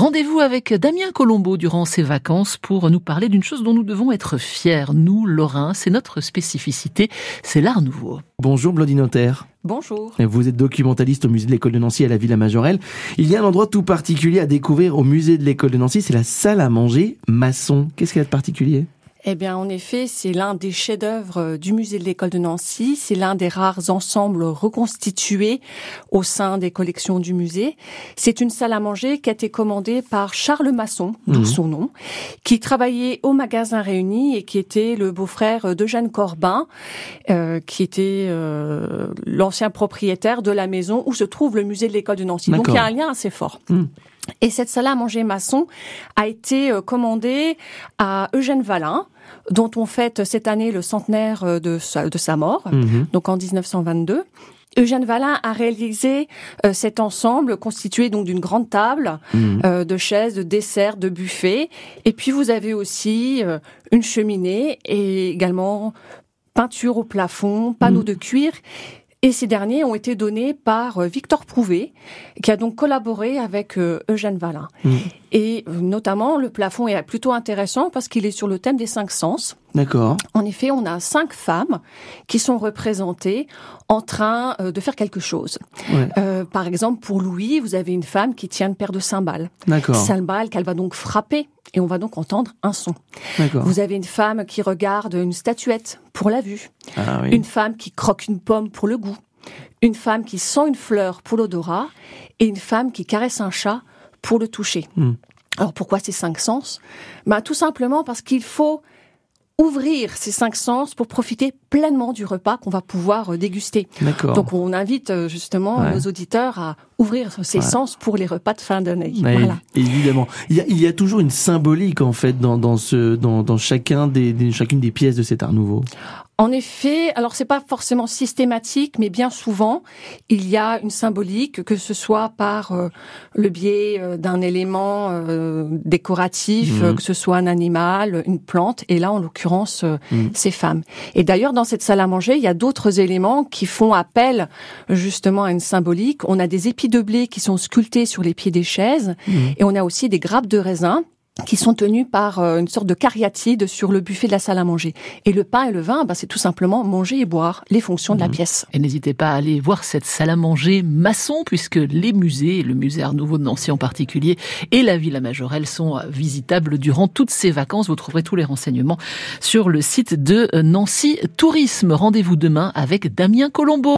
Rendez-vous avec Damien Colombo durant ses vacances pour nous parler d'une chose dont nous devons être fiers. Nous, Lorrains, c'est notre spécificité, c'est l'art nouveau. Bonjour Bloody Notaire. Bonjour. Vous êtes documentaliste au musée de l'école de Nancy à la Villa Majorelle. Il y a un endroit tout particulier à découvrir au musée de l'école de Nancy, c'est la salle à manger maçon. Qu'est-ce qu'il y a de particulier? Eh bien, en effet, c'est l'un des chefs-d'œuvre euh, du musée de l'école de Nancy. C'est l'un des rares ensembles reconstitués au sein des collections du musée. C'est une salle à manger qui a été commandée par Charles Masson, d'où mhm. son nom, qui travaillait au magasin Réuni et qui était le beau-frère d'Eugène Corbin, euh, qui était euh, l'ancien propriétaire de la maison où se trouve le musée de l'école de Nancy. Donc, il y a un lien assez fort. Mhm. Et cette salle à manger maçon a été euh, commandée à Eugène Valin, dont on fête cette année le centenaire euh, de sa, de sa mort, mhm. donc en 1922. Eugène Valin a réalisé euh, cet ensemble constitué donc d'une grande table, mhm. de chaises, de desserts, de buffets. Et puis vous avez aussi une cheminée et également peinture au plafond, panneaux mhm. de cuir et ces derniers ont été donnés par euh, Victor Prouvé, qui a donc collaboré avec euh, Eugène Valin. Mm. Et euh, notamment, le plafond est plutôt intéressant parce qu'il est sur le thème des cinq sens. D'accord. En effet, on a cinq femmes qui sont représentées en train de faire quelque chose. Euh, par exemple, pour Louis, vous avez une femme qui tient une paire de cymbales. D'accord. Cymbales qu'elle va donc frapper et on va donc entendre un son. Vous avez une femme qui regarde une statuette pour la vue. Ah, oui. Une femme qui croque une pomme pour le goût. Une femme qui sent une fleur pour l'odorat. Et une femme qui caresse un chat pour le toucher. Hmm. Alors pourquoi ces cinq sens? Ben, Tout simplement parce qu'il faut ouvrir ces cinq sens pour profiter pleinement du repas qu'on va pouvoir euh, déguster. Donc on invite euh, justement nos auditeurs à ouvrir ces sens pour les repas de fin d'année. Voilà. Évidemment, il y, a, il y, a, toujours une symbolique en fait dans, dans ce dans, dans chacun des, des, chacune des pièces de cet art nouveau. En effet, alors c'est pas forcément systématique, mais bien souvent il y a une symbolique, que ce soit par euh, le biais euh, d'un élément euh, décoratif, mhm. que ce soit un animal, une plante, et là en l'occurrence mhm. ces femmes. Et d'ailleurs dans cette salle à manger, il y a d'autres éléments qui font appel justement à une symbolique. On a des épis de blé qui sont sculptés sur les pieds des chaises, mhm. et on a aussi des grappes de raisin qui sont tenus par euh, une sorte de cariatide sur le buffet de la salle à manger. Et le pain et le vin, bah, c'est tout simplement manger et boire, les fonctions de la mhm. pièce. Et n'hésitez pas à aller voir cette salle à manger maçon, puisque les musées, le musée Art Nouveau de Nancy en particulier, et la Villa Majorelle sont euh, visitables durant toutes ces vacances. Vous trouverez tous les renseignements sur le site de euh, Nancy Tourisme. Rendez-vous demain avec Damien Colombo.